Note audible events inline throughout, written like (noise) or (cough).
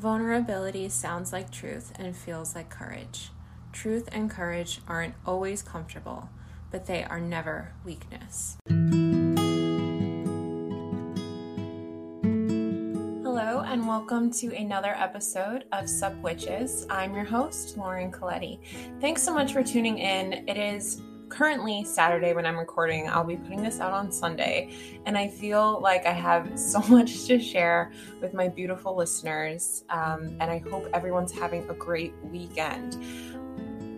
Vulnerability sounds like truth and feels like courage. Truth and courage aren't always comfortable, but they are never weakness. Hello, and welcome to another episode of Sup Witches. I'm your host, Lauren Colletti. Thanks so much for tuning in. It is currently Saturday when I'm recording. I'll be putting this out on Sunday, and I feel like I have (laughs) so much to share with my beautiful listeners. Um, and I hope everyone's having a great weekend.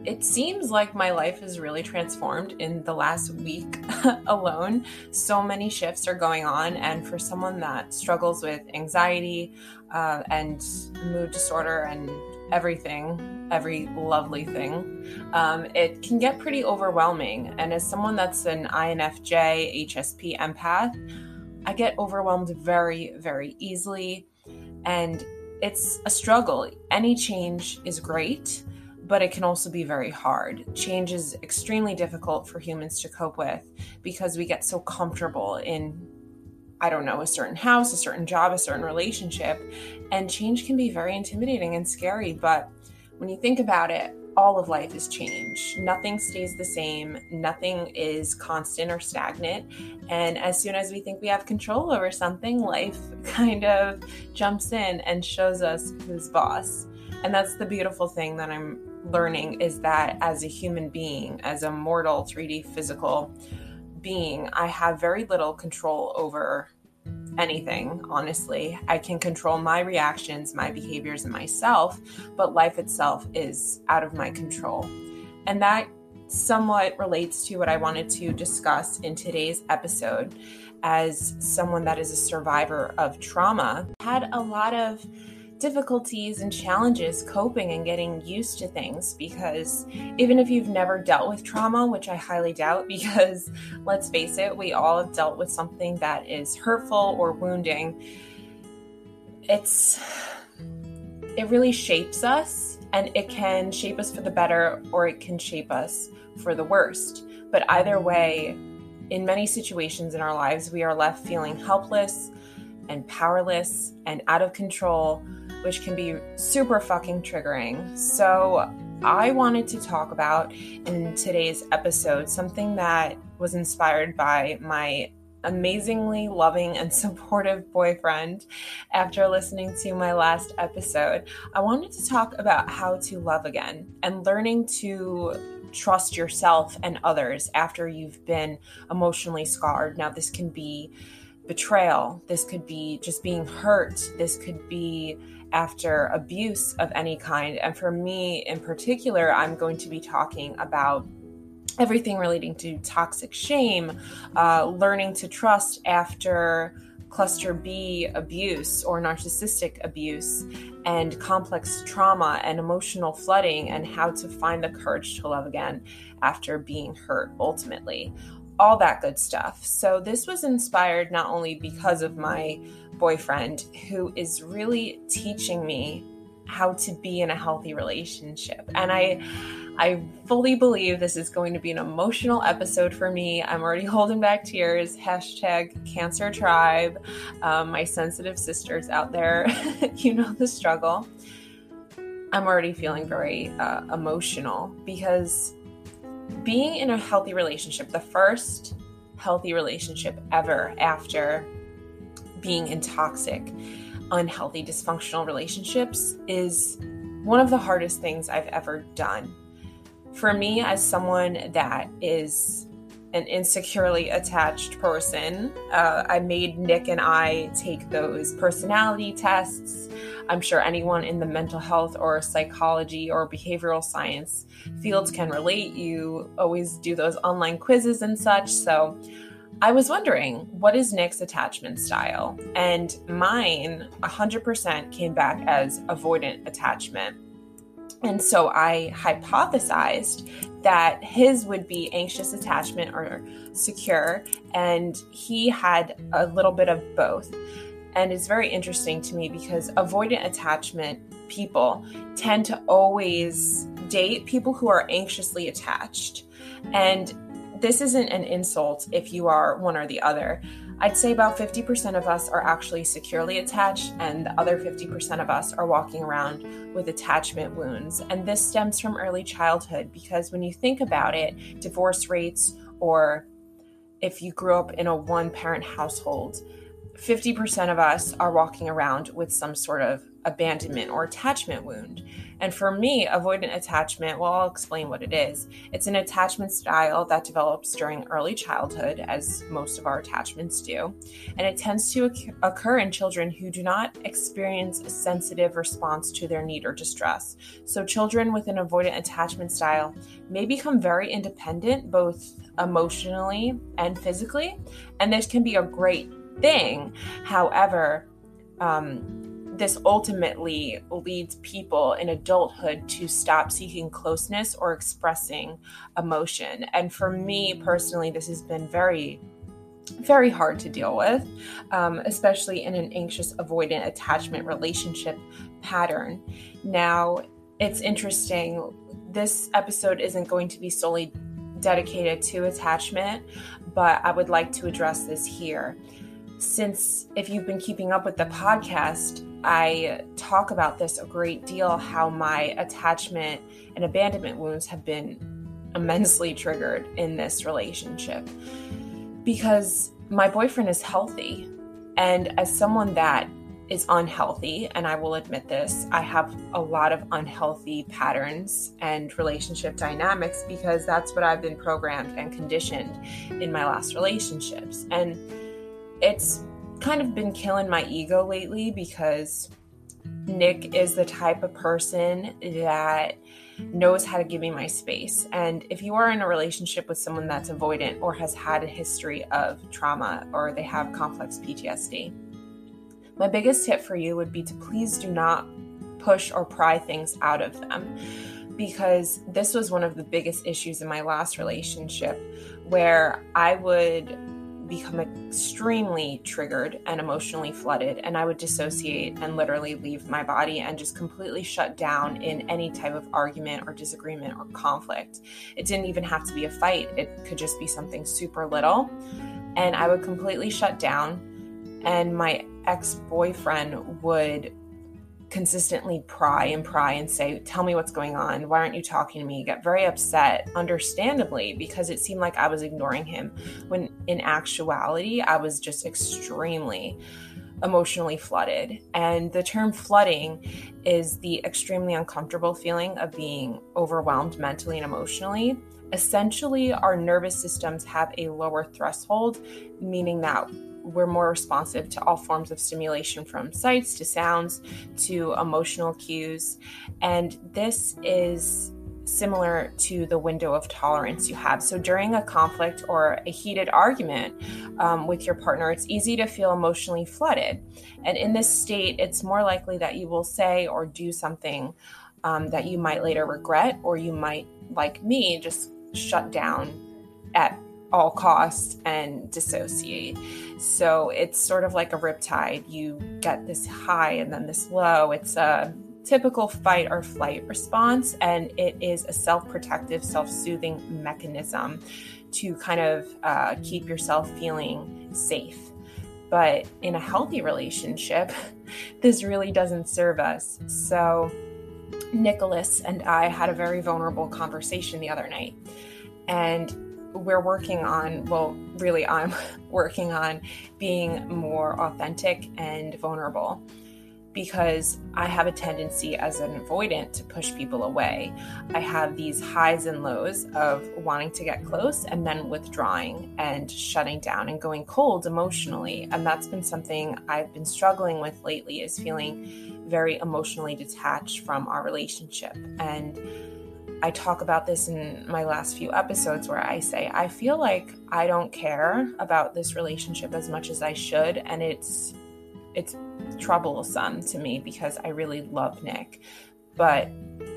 It seems like my life has really transformed in the last week (laughs) alone. So many shifts are going on, and for someone that struggles with anxiety uh, and mood disorder and everything, every lovely thing, um, it can get pretty overwhelming. And as someone that's an INFJ, HSP empath, I get overwhelmed very, very easily. And it's a struggle. Any change is great, but it can also be very hard. Change is extremely difficult for humans to cope with because we get so comfortable in I don't know, a certain house, a certain job, a certain relationship. And change can be very intimidating and scary. But when you think about it, all of life is change. Nothing stays the same, nothing is constant or stagnant. And as soon as we think we have control over something, life (laughs) kind of jumps in and shows us who's boss. And that's the beautiful thing that I'm learning is that as a human being, as a mortal 3D physical being, I have very little control over anything, honestly. I can control my reactions, my behaviors, and myself, but life itself is out of my control. And that somewhat relates to what I wanted to discuss in today's episode as someone that is a survivor of trauma. had a lot of difficulties and challenges coping and getting used to things because even if you've never dealt with trauma, which I highly doubt, (laughs) because let's face it, we all have dealt with something that is hurtful or wounding, it's it really shapes us and it can shape us for the better or it can shape us for the worst. But either way, in many situations in our lives, we are left feeling helpless and powerless and out of control which can be super fucking triggering. So, I wanted to talk about in today's episode something that was inspired by my amazingly loving and (laughs) supportive boyfriend after listening to my last episode. I wanted to talk about how to love again and learning to trust yourself and others after you've been emotionally scarred. Now, this can be betrayal, this could be just being hurt, this could be after abuse of any kind. And for me in particular, I'm going to be talking about everything relating to toxic shame, uh, learning to trust after cluster B abuse or narcissistic abuse, and complex trauma and emotional flooding, and how to find the courage to love again after being hurt ultimately. All that good stuff. So, this was inspired not only because of my boyfriend who is really teaching me how to be in a healthy relationship. And I I fully believe this is going to be an emotional episode for me. I'm already (laughs) holding back tears. Hashtag cancer tribe. Um, my sensitive sisters out there, (laughs) you know the struggle. I'm already feeling very uh, emotional because being in a healthy relationship, the first healthy relationship ever after being in toxic, unhealthy, dysfunctional relationships is one of the hardest things I've ever done. For me, as someone that is an insecurely attached person, uh, I made Nick and I take those personality tests. I'm sure anyone in the mental health or psychology or behavioral science fields can relate. You always do those online quizzes and such. So I was wondering, what is Nick's attachment style? And mine 100% came back as avoidant attachment. And so I hypothesized that his would be anxious attachment or secure, and he had a little bit of both. And it's very interesting to me because avoidant attachment people tend to always date people who are anxiously attached. And this isn't an insult if you are one or the other. I'd say about 50% of us are actually securely attached, and the other 50% of us are walking around with attachment wounds. And this stems from early childhood because when you think about it, divorce rates, or if you grew up in a one parent household, 50% of us are walking around with some sort of abandonment or attachment wound. And for me, avoidant attachment, well, I'll explain what it is. It's an attachment style that develops during early childhood, as most of our attachments do. And it tends to occur in children who do not experience a sensitive response to their need or distress. So, children with an avoidant attachment style may become very independent, both emotionally and physically. And this can be a great thing. However, um, this ultimately leads people in adulthood to stop seeking closeness or expressing emotion. And for me personally, this has been very very hard to deal with, um, especially in an anxious avoidant attachment relationship pattern. Now, it's interesting. This episode isn't going to be solely dedicated to attachment, but I would like to address this here. Since if you've been keeping up with the podcast, I talk about this a great deal how my attachment and abandonment wounds have been immensely triggered in this relationship because my boyfriend is healthy. And as someone that is unhealthy, and I will admit this, I have a lot of unhealthy patterns and relationship dynamics because that's what I've been programmed and conditioned in my last relationships. And it's kind of been killing my ego lately because Nick is the type of person that knows how to give me my space. And if you are in a relationship with someone that's avoidant or has had a history of trauma or they have complex PTSD, my biggest tip for you would be to please do not push or pry things out of them because this was one of the biggest issues in my last relationship where I would become extremely triggered and emotionally flooded, and I would dissociate and literally leave my body and just completely shut down in any type of argument or disagreement or conflict. It didn't even have to be a fight, it could just be something super little. And I would completely shut down, and my ex boyfriend would consistently pry and pry and say, Tell me what's going on. Why aren't you talking to me? Get very upset, understandably, because it seemed like I was ignoring him when in actuality, I was just extremely emotionally flooded. And the term flooding is the extremely uncomfortable feeling of being overwhelmed mentally and emotionally. Essentially, our nervous systems have a lower threshold, meaning that we're more responsive to all forms of stimulation from sights to sounds to emotional cues. And this is similar to the window of tolerance you have. So during a conflict or a heated argument um, with your partner, it's easy to feel emotionally flooded. And in this state, it's more likely that you will say or do something um, that you might later regret, or you might, like me, just shut down at all costs and dissociate. So it's sort of like a riptide. You get this high and then this low. It's a typical fight or flight response, and it is a self protective, self soothing mechanism to kind of uh, keep yourself feeling safe. But in a healthy relationship, (laughs) this really doesn't serve us. So, Nicholas and I had a very vulnerable conversation the other night. And we're working on, well, really, I'm (laughs) working on being more authentic and vulnerable because I have a tendency as an avoidant to push people away. I have these highs and lows of wanting to get close and then withdrawing and shutting down and going cold emotionally. And that's been something I've been struggling with lately is feeling very emotionally detached from our relationship. And I talk about this in my last few episodes where I say, I feel like I don't care about this relationship as much as I should. And it's, it's troublesome to me because I really love Nick, but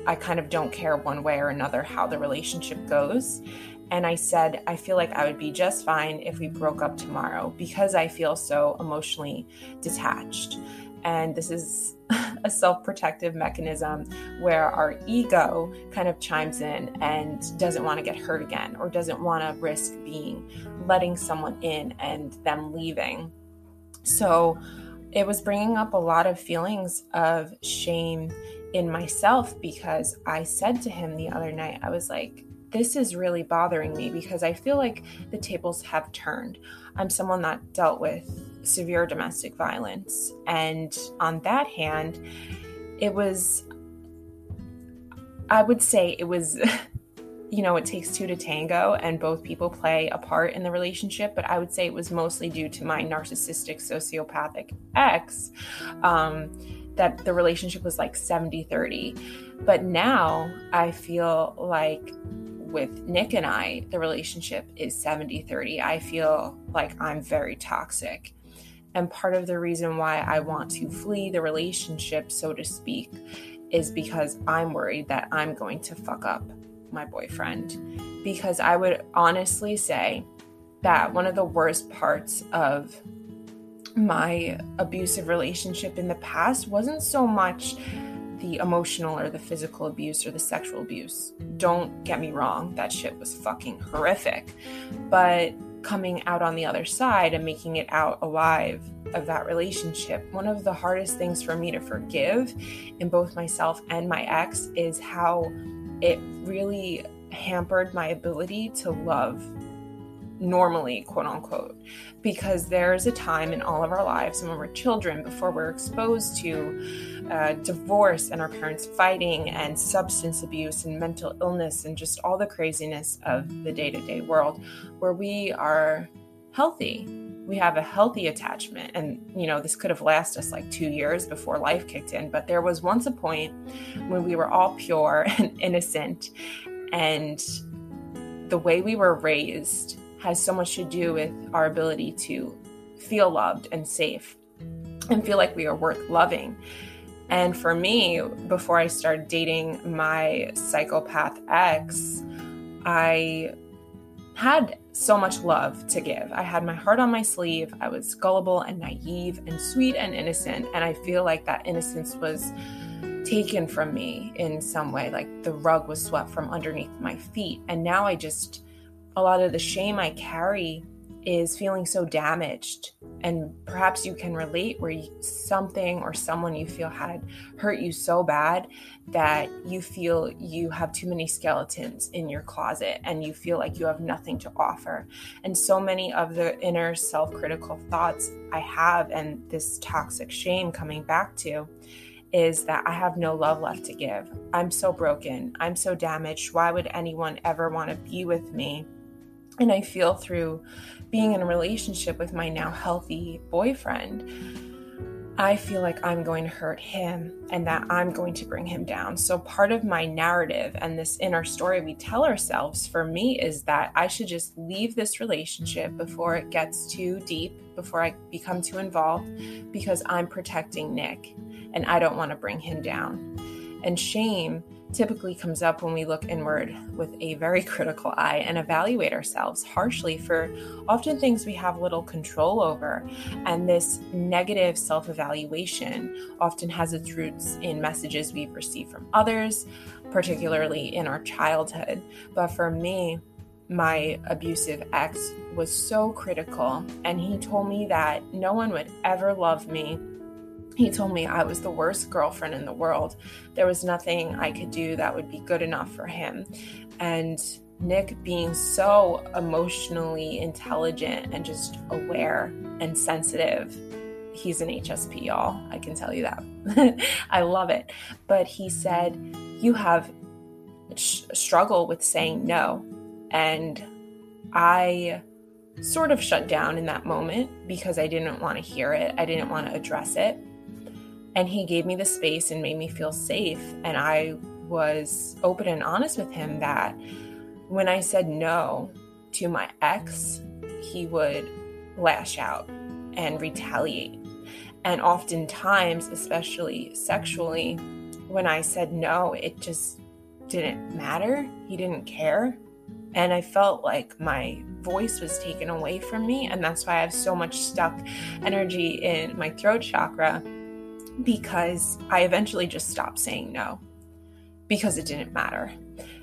I kind of don't care one way or another how the relationship goes. And I said, I feel like I would be just fine if we broke up tomorrow because I feel so emotionally detached. And this is (laughs) a self protective mechanism where our ego kind of chimes in and doesn't want to get hurt again or doesn't want to risk being letting someone in and them leaving. So it was bringing up a lot of feelings of shame in myself because I said to him the other night, I was like, this is really bothering me because I feel like the tables have turned. I'm someone that dealt with severe domestic violence. And on that hand, it was, I would say it was, (laughs) you know, it takes two to tango, and both people play a part in the relationship. But I would say it was mostly due to my narcissistic, sociopathic ex um, that the relationship was like 70 30. But now I feel like with Nick and I, the relationship is 70 30. I feel like I'm very toxic. And part of the reason why I want to flee the relationship, so to speak, is because I'm worried that I'm going to fuck up my boyfriend. Because I would honestly say that one of the worst parts of my abusive relationship in the past wasn't so much the emotional or the physical abuse or the sexual abuse. Don't get me wrong, that shit was fucking horrific. But coming out on the other side and making it out alive of that relationship, one of the hardest things for me to forgive in both myself and my ex is how it really hampered my ability to love normally, quote unquote, because there's a time in all of our lives when we're children before we're exposed to uh, divorce and our parents fighting and substance abuse and mental illness and just all the craziness of the day to day world where we are healthy. We have a healthy attachment. And, you know, this could have lasted us like two years before life kicked in. But there was once a point when we were all pure (laughs) and innocent. And the way we were raised has so much to do with our ability to feel loved and safe and feel like we are worth loving. And for me, before I started dating my psychopath ex, I had so much love to give. I had my heart on my sleeve. I was gullible and naive and sweet and innocent. And I feel like that innocence was taken from me in some way. Like the rug was swept from underneath my feet. And now I just a lot of the shame I carry is feeling so damaged. And perhaps you can relate where you, something or someone you feel had hurt you so bad that you feel you have too many skeletons in your closet and you feel like you have nothing to offer. And so many of the inner self critical thoughts I have and this toxic shame coming back to is that I have no love left to give. I'm so broken. I'm so damaged. Why would anyone ever want to be with me? And I feel through being in a relationship with my now healthy boyfriend, I feel like I'm going to hurt him and that I'm going to bring him down. So, part of my narrative and this inner story we tell ourselves for me is that I should just leave this relationship before it gets too deep, before I become too involved, because I'm protecting Nick and I don't want to bring him down. And shame typically comes up when we look inward with a very (laughs) critical eye and evaluate ourselves harshly for often things we have little control over. And this negative self evaluation often has its roots in messages we've received from others, particularly in our childhood. But for me, my abusive ex was so critical, and he told me that no one would ever love me he told me I was the worst girlfriend in the world. There was nothing I could do that would be good enough for him. And Nick, being so emotionally intelligent and just aware and sensitive, he's an HSP, y'all. I can tell you that. (laughs) I love it. But he said, You have sh- struggle with saying no. And I sort of shut down in that moment because I didn't want to hear it. I didn't want to address it. And he gave me the space and made me feel safe. And I was open and honest with him that when I said no to my ex, he would lash out and retaliate. And oftentimes, especially sexually, when I said no, it just didn't matter. He didn't care. And I felt like my voice was taken away from me. And that's why I have so much stuck energy in my throat chakra because I eventually just stopped saying no because it didn't matter.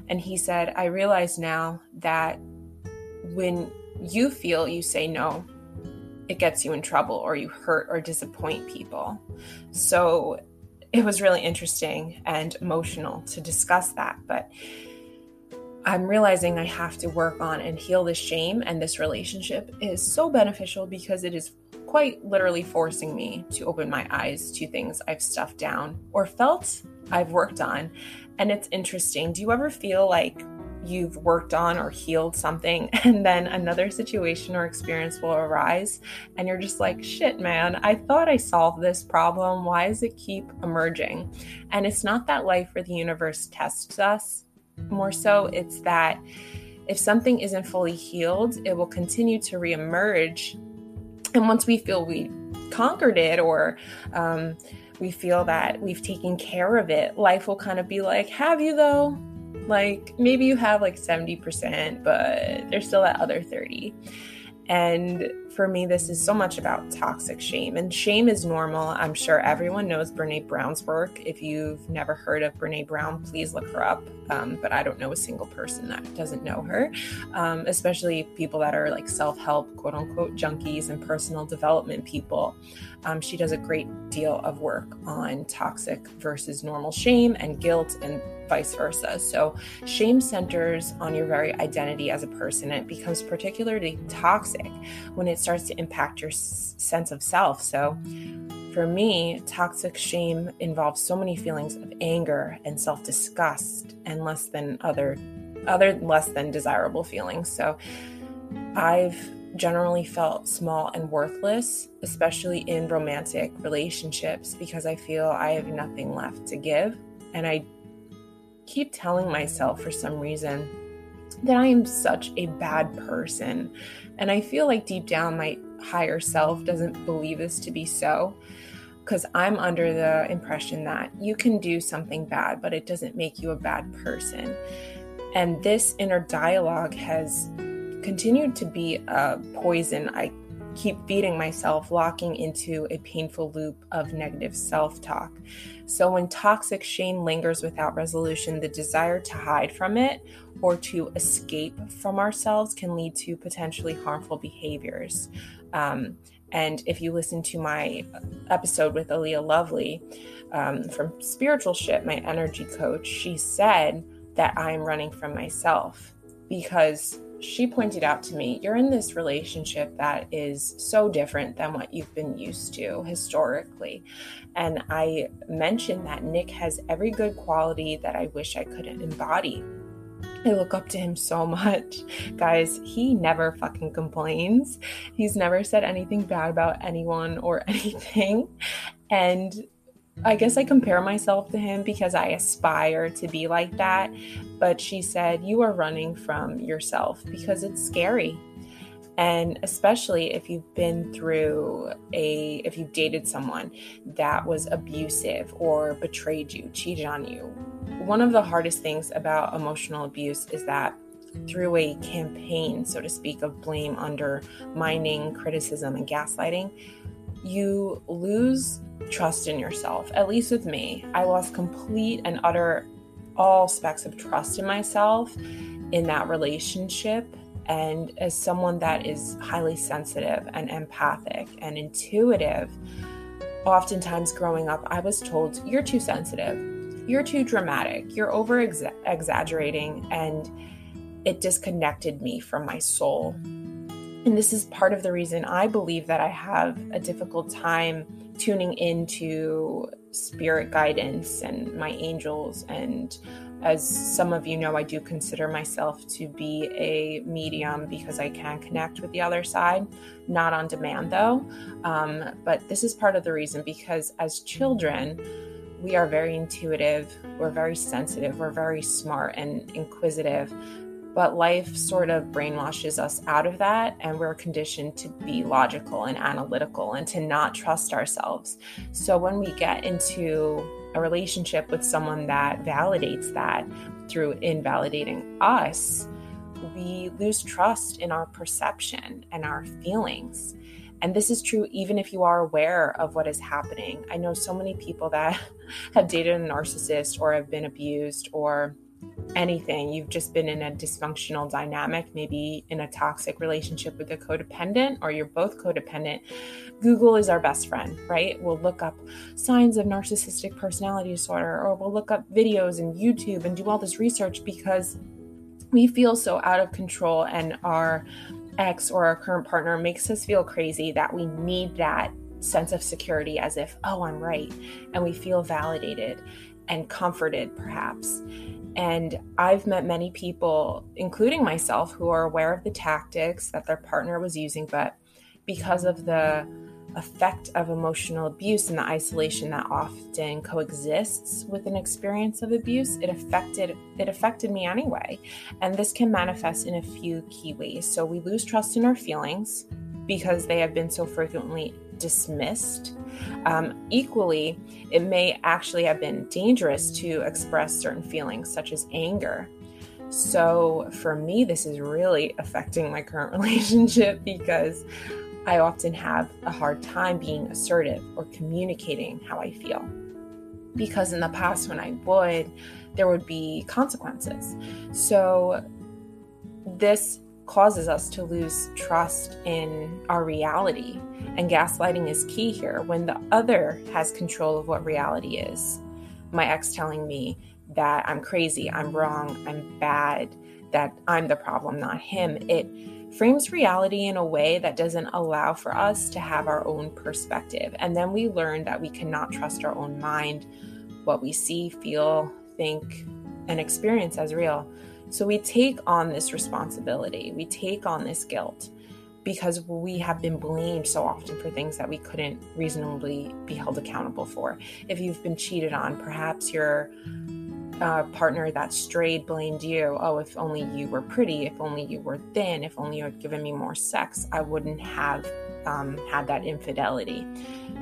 And he said, I realize now that when you feel you say no, it gets you in trouble or you hurt or disappoint people. So it was really interesting and emotional to discuss that. But I'm realizing I have to work on and heal this shame, and this relationship is so beneficial because it is quite literally forcing me to open my eyes to things I've stuffed down or felt I've worked on. And it's interesting. Do you ever feel like you've worked on or healed something, (laughs) and then another situation or experience will arise, and you're just like, shit, man, I thought I solved this problem. Why does it keep emerging? And it's not that life or the universe tests us, more so, it's that if something isn't fully healed, it will continue to reemerge. And once we feel we conquered it or um, we feel that we've taken care of it, life will kind of be like, Have you though? Like maybe you have like 70%, but there's still that other 30. And for me, this is so much about toxic shame. And shame is normal. I'm sure everyone knows Brene Brown's work. If you've never heard of Brene Brown, please look her up. Um, but I don't know a single person that doesn't know her, um, especially people that are like self help, quote unquote, junkies and personal development people. Um, she does a great deal of work on toxic versus normal shame and guilt and vice versa. So, shame centers on your very identity as a person, and it becomes particularly toxic when it starts to impact your s- sense of self. So, for me, toxic shame involves so many feelings of anger and self disgust and less than other other less than desirable feelings. So, I've generally felt small and worthless, especially in romantic relationships, because I feel I have nothing left to give. And I keep telling myself for some reason that I am such a bad person. And I feel like deep down, my higher self doesn't believe this to be so. Because I'm under the impression that you can do something bad, but it doesn't make you a bad person. And this inner dialogue has continued to be a poison I keep feeding myself, locking into a painful loop of negative self talk. So, when toxic shame lingers without resolution, the desire to hide from it or to escape from ourselves can lead to potentially harmful behaviors. Um, and if you listen to my episode with Aaliyah Lovely um, from Spiritual Ship, my energy coach, she said that I'm running from myself because she pointed out to me, you're in this relationship that is so different than what you've been used to historically. And I mentioned that Nick has every good quality that I wish I could embody. I look up to him so much. (laughs) Guys, he never fucking complains. He's never said anything bad about anyone or (laughs) anything. And I guess I compare myself to him because I aspire to be like that. But she said, You are running from yourself because it's scary. And especially if you've been through a, if you've dated someone that was abusive or betrayed you, cheated on you. One of the hardest things about emotional abuse is that through a campaign, so to speak, of blame, undermining, criticism, and gaslighting, you lose trust in yourself. At least with me, I lost complete and utter all specks of trust in myself in that relationship. And as someone that is highly sensitive and empathic and intuitive, oftentimes growing up, I was told, You're too sensitive, you're too dramatic, you're over exaggerating, and it disconnected me from my soul. And this is part of the reason I believe that I have a difficult time tuning into spirit guidance and my angels. And as some of you know, I do consider myself to be a medium because I can connect with the other side, not on demand though. Um, but this is part of the reason because as children, we are very intuitive, we're very sensitive, we're very smart and inquisitive but life sort of brainwashes us out of that, and we're conditioned to be logical and analytical and to not trust ourselves. So when we get into a relationship with someone that validates that through invalidating us, we lose trust in our perception and our feelings. And this is true even if you are aware of what is happening. I know so many people that (laughs) have dated a narcissist or have been abused or anything. You've just been in a dysfunctional dynamic, maybe in a toxic relationship with a codependent, or you're both codependent. Google is our best friend, right? We'll look up signs of narcissistic personality disorder, or we'll look up videos and YouTube and do all this research because we feel so out of control and our ex or our current partner makes us feel crazy that we need that sense of security as if, oh, I'm right. And we feel validated and comforted, perhaps. And I've met many people, including myself, who are aware of the tactics that their partner was using, but because of the effect of emotional abuse and the isolation that often coexists with an experience of abuse it affected it affected me anyway. And this can manifest in a few key ways. So we lose trust in our feelings because they have been so frequently dismissed. Um, equally, it may actually have been dangerous to express certain feelings, such as anger. So, for me, this is really affecting my current (laughs) relationship because I often have a hard time being assertive or communicating how I feel. Because in the past, when I would, there would be consequences. So, this causes us to lose trust in our reality. And gaslighting is key here when the other has control of what reality is. My ex telling me that I'm crazy, I'm wrong, I'm bad, that I'm the problem, not him. It frames reality in a way that doesn't allow for us to have our own perspective. And then we learn that we cannot trust our own mind, what we see, feel, think, and experience as real. So we take on this responsibility, we take on this guilt because we have been blamed so often for things that we couldn't reasonably be held accountable for. If you've been cheated on, perhaps your uh, partner that strayed blamed you. Oh, if only you were pretty, if only you were thin, if only you had given me more sex, I wouldn't have um, had that infidelity.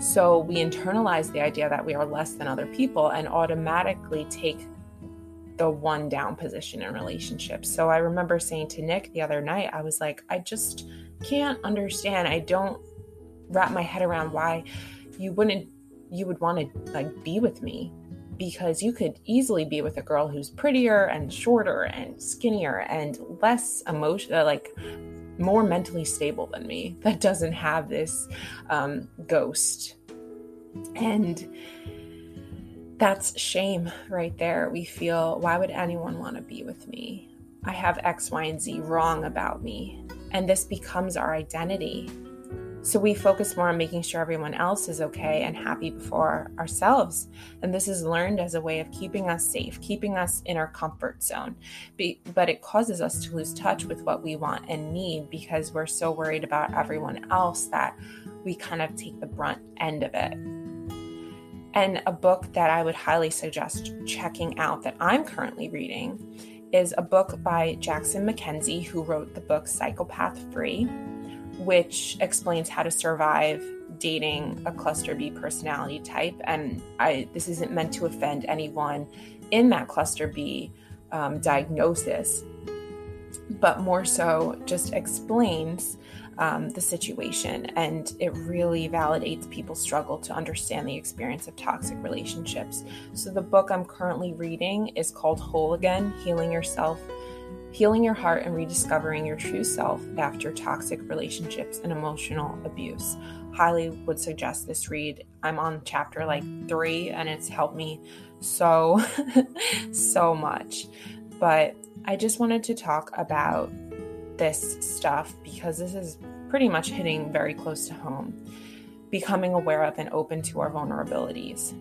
So we internalize the idea that we are less than other people and automatically take the one down position in relationships. So I remember saying to Nick the other night, I was like, I just can't understand. I don't wrap my head around why you wouldn't you would want to like be with me because you could easily be with a girl who's prettier and shorter and skinnier and less emotional uh, like more mentally stable than me that doesn't have this um, ghost and that's shame right there. We feel, why would anyone want to be with me? I have X, Y, and Z wrong about me. And this becomes our identity. So we focus more on making sure everyone else is okay and happy before ourselves. And this is learned as a way of keeping us safe, keeping us in our comfort zone. But it causes us to lose touch with what we want and need because we're so worried about everyone else that we kind of take the brunt end of it. And a book that I would highly suggest checking out that I'm currently reading is a book by Jackson MacKenzie, who wrote the book Psychopath Free, which explains how to survive dating a cluster B personality type. And I this isn't meant to offend anyone in that cluster B um, diagnosis, but more so just explains um, the situation. And it really validates people's struggle to understand the experience of toxic relationships. So, the book I'm currently reading is called Whole Again Healing Yourself, Healing Your Heart, and Rediscovering Your True Self After Toxic Relationships and Emotional Abuse. Highly would suggest this read. I'm on chapter like three, and it's helped me so, (laughs) so much. But I just wanted to talk about this stuff because this is pretty much hitting very close to home. Becoming aware of and open to our vulnerabilities.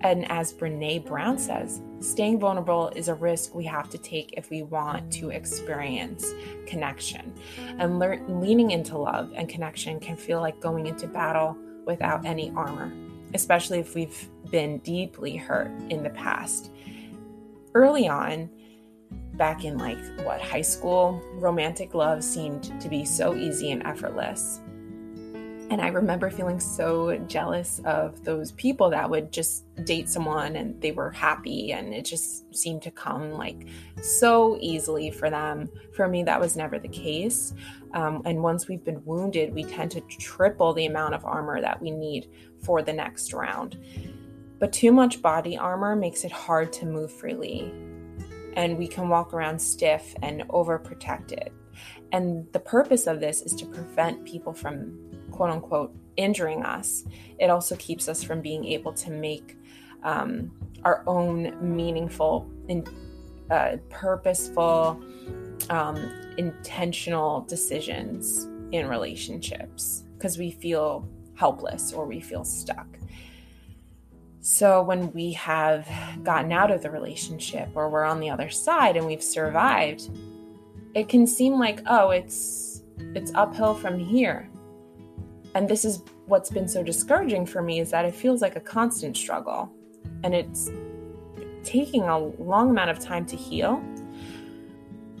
And as Brene Brown says, staying vulnerable is a risk we have to take if we want to experience connection. And le- leaning into love and connection can feel like going into battle without any armor, especially if we've been deeply hurt in the past. Early on, back in like what high school romantic love seemed to be so easy and effortless And I remember feeling so jealous of those people that would just date someone and they were happy and it just seemed to come like so easily for them. For me, that was never the case. Um, and once we've been wounded, we tend to triple the amount of armor that we need for the next round. But too much body armor makes it hard to move freely. And we can walk around stiff and overprotected. And the purpose of this is to prevent people from quote unquote injuring us, it also keeps us from being able to make um, our own meaningful and uh, purposeful, um, intentional decisions in relationships because we feel helpless or we feel stuck. So, when we have gotten out of the relationship or we're on the other side and we've survived, it can seem like, oh, it's it's uphill from here. And this is what's been so discouraging for me is that it feels like a constant struggle. And it's taking a long amount of time to heal.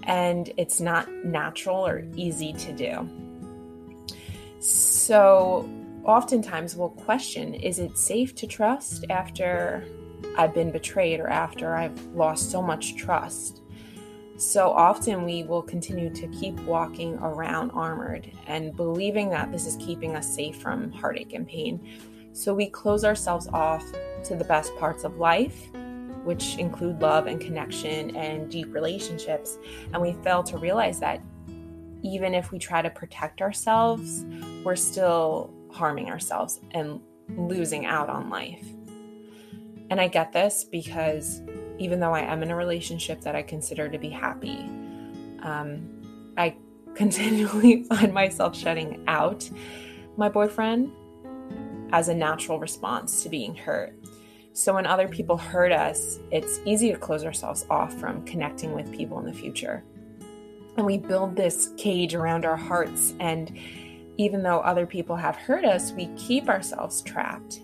And it's not natural or easy to do. So, oftentimes we'll question is it safe to trust after I've been betrayed or after I've lost so much trust? So often we will continue to keep walking around armored and believing that this is keeping us safe from heartache and pain. So we close ourselves off to the best parts of life, which include love and connection and deep relationships. And we fail to realize that even if we try to protect ourselves, we're still harming ourselves and losing out on life. And I get this because even though I am in a relationship that I consider to be happy, um, I (laughs) continually find myself shutting out my boyfriend as a natural response to being hurt. So when other people hurt us, it's easy to close ourselves off from connecting with people in the future. And we build this cage around our hearts. And even though other people have hurt us, we keep ourselves trapped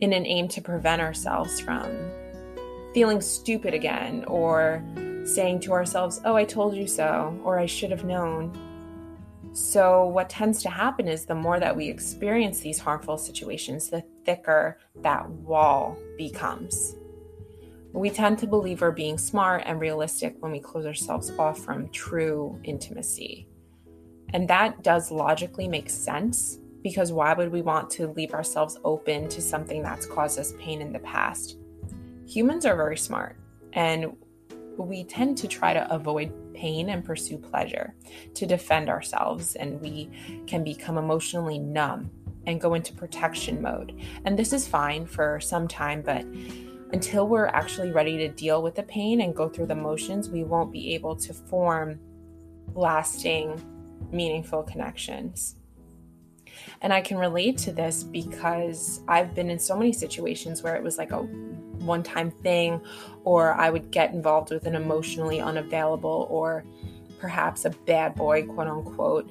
in an aim to prevent ourselves from feeling stupid again or saying to ourselves, oh, I told you so, or I should have known. So, what tends to happen is the more that we experience these harmful situations, the thicker that wall becomes. We tend to believe we're being smart and realistic when we close ourselves off from true intimacy. And that does logically make sense because why would we want to leave ourselves open to something that's caused us pain in the past? humans are very smart and we tend to try to avoid pain and pursue pleasure to defend ourselves, and we can become emotionally numb and go into protection mode. And this is fine for some time, but until we're actually ready to deal with the pain and go through the motions, we won't be able to form lasting, meaningful connections. And I can relate to this because I've been in so many situations where it was like a one time thing, or I would get involved with an emotionally unavailable or perhaps a bad boy, quote unquote,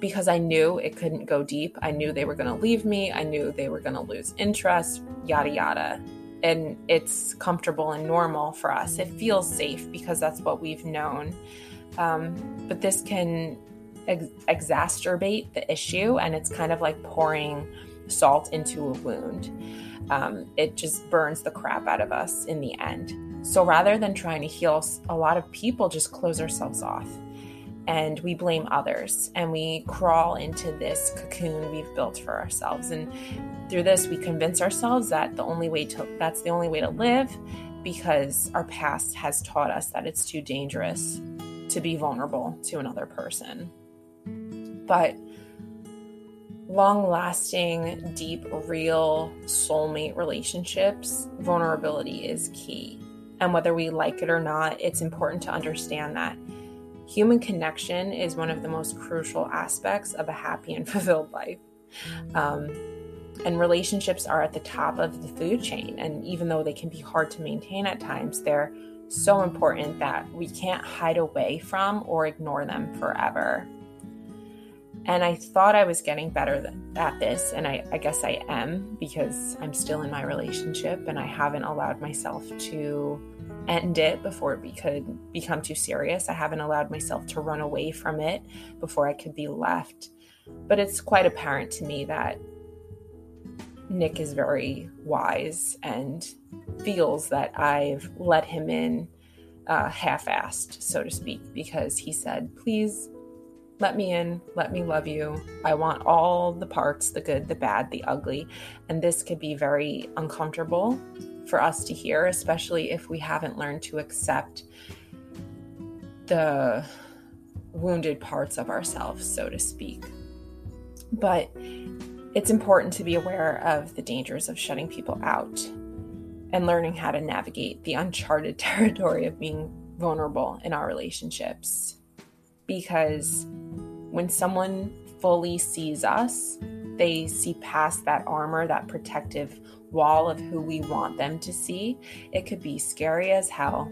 because I knew it couldn't go deep. I knew they were going to leave me. I knew they were going to lose interest, yada, yada. And it's comfortable and normal for us. It feels safe because that's what we've known. Um, but this can ex- exacerbate the issue, and it's kind of like pouring salt into a wound um, it just burns the crap out of us in the end. So rather than trying to heal, a lot of people just close ourselves off and we blame others and we crawl into this cocoon we've built for ourselves. And through this, we convince ourselves that the only way to that's the only way to live because our past has taught us that it's too dangerous to be vulnerable to another person. But long lasting, deep, real soulmate relationships, vulnerability is key. And whether we like it or not, it's important to understand that human connection is one of the most crucial aspects of a happy and (laughs) fulfilled life. Um, and relationships are at the top of the food chain. And even though they can be hard to maintain at times, they're so important that we can't hide away from or ignore them forever. And I thought I was getting better at this, and I, I, guess I am because I'm still in my relationship and I haven't allowed myself to end it before it could become too serious. I haven't allowed myself to run away from it before I could be left. But it's quite apparent to me that Nick is very wise and feels that I've let him in uh, half assed, so to speak, because he said, Please let me in, let me love you. I want all the parts the good, the bad, the ugly. And this could be very uncomfortable for us to hear, especially if we haven't learned to accept the wounded parts of ourselves, so to speak. But it's important to be aware of the dangers of shutting people out and learning how to navigate the uncharted (laughs) territory of being vulnerable in our relationships. Because when someone fully sees us, they see past that armor, that protective wall of who we want them to see. It could be scary as hell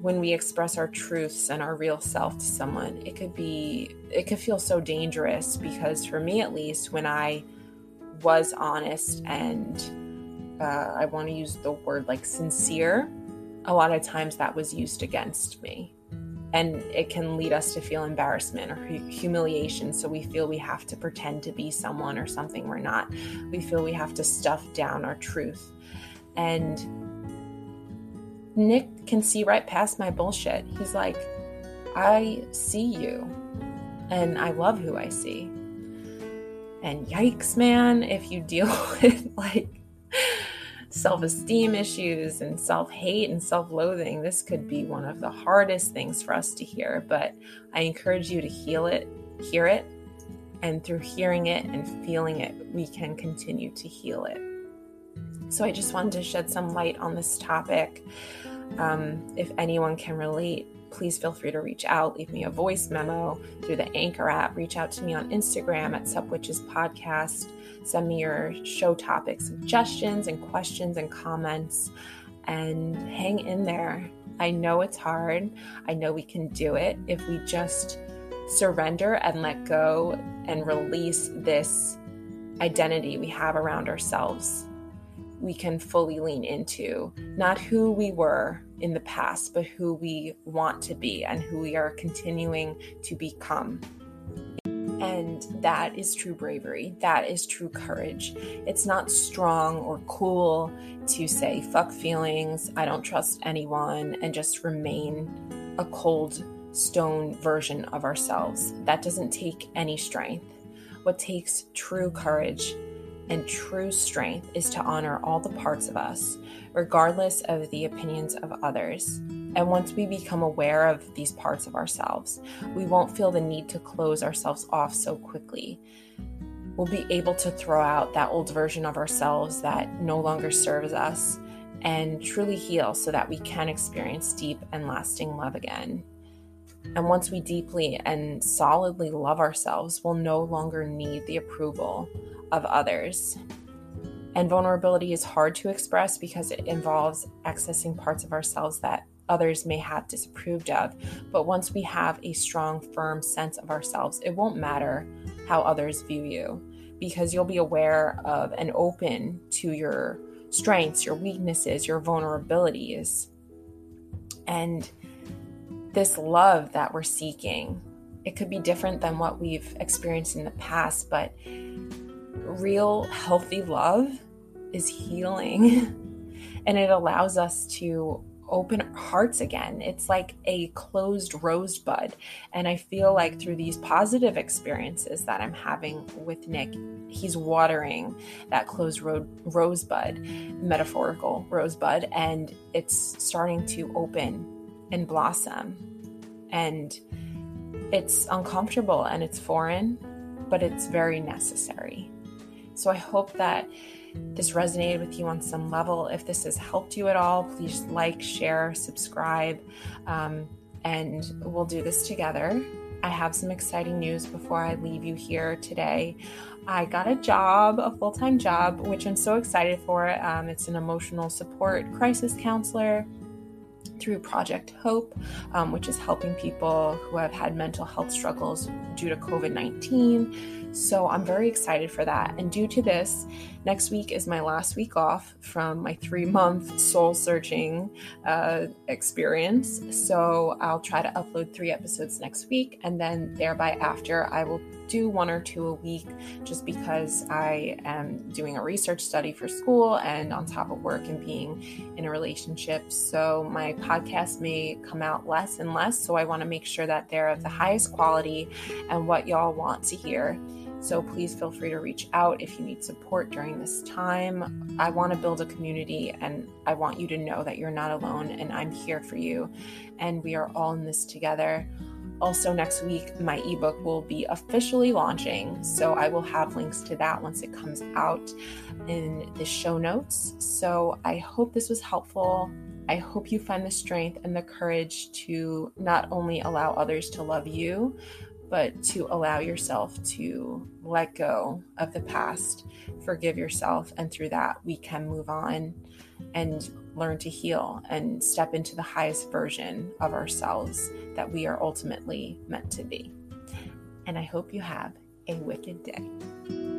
when we express our truths and our real self to someone it could be it could feel so dangerous because for me at least when i was honest and uh, i want to use the word like sincere a lot of times that was used against me and it can lead us to feel embarrassment or humiliation so we feel we have to pretend to be someone or something we're not we feel we have to stuff down our truth and Nick can see right past my bullshit. He's like, I see you and I love who I see. And yikes, man, if you deal (laughs) with like self esteem issues and self hate and self loathing, this could be one of the hardest things for us to hear. But I encourage you to heal it, hear it, and through hearing it and feeling it, we can continue to heal it. So I just wanted to shed some light on this topic. Um, if anyone can relate, please feel free to reach out, leave me a voice memo through the Anchor app, reach out to me on Instagram at Supwitches Podcast, send me your show topic suggestions and questions and comments, and hang in there. I know it's hard. I know we can do it if we just surrender and let go and release this identity we have around ourselves we can fully lean into not who we were in the past, but who we want to be and who we are continuing to become. And that is true bravery. That is true courage. It's not strong or cool to say, fuck feelings, I don't trust anyone, and just remain a cold stone version of ourselves. That doesn't take any strength. What takes true courage and true strength is to honor all the parts of us, regardless of the opinions of others. And once we become aware of these parts of ourselves, we won't feel the need to close ourselves off so quickly. We'll be able to throw out that old version of ourselves that no longer serves us and truly heal so that we can experience deep and lasting love again. And once we deeply and solidly love ourselves, we'll no longer need the approval of others. And vulnerability is hard to express because it involves accessing parts of ourselves that others may have disapproved of. But once we have a strong, firm sense of ourselves, it won't matter how others view you because you'll be aware of and open to your strengths, your weaknesses, your vulnerabilities. And this love that we're seeking, it could be different than what we've experienced in the past, but real healthy love is healing (laughs) and it allows us to open hearts again. It's like a closed rosebud. And I feel like through these positive experiences that I'm having with Nick, he's watering that closed ro- rosebud, metaphorical rosebud, and it's starting to open and blossom. And it's uncomfortable and it's foreign, but it's very necessary. So I hope that this resonated with you on some level. If this has helped you at all, please like, share, subscribe, um, and we'll do this together. I have some exciting news before I leave you here today. I got a job, a full time job, which I'm so excited for. Um, it's an emotional support crisis counselor through Project Hope, um, which is helping people who have had mental health struggles due to COVID 19. So I'm very excited for that. And due to this, next week is my last week off from my three month soul searching uh, experience. So I'll try to upload three episodes next week. And then, thereby, after, I will do one or two a week just because I am doing a research study for school and on top of work and being in a relationship. So my podcast may come out less and less. So I want to make sure that they're of the highest quality and what y'all want to hear. So please feel free to reach out if you need support during this time. I want to build a community and I want you to know that you're not alone and I'm here for you and we are all in this together. Also, next week, my ebook will be officially launching. So I will have links to that once it comes out in the show notes. So I hope this was helpful. I hope you find the strength and the courage to not only allow others to love you, but to allow yourself to let go of the past, forgive yourself, and through that, we can move on and learn to heal and step into the highest version of ourselves that we are ultimately meant to be. And I hope you have a wicked day.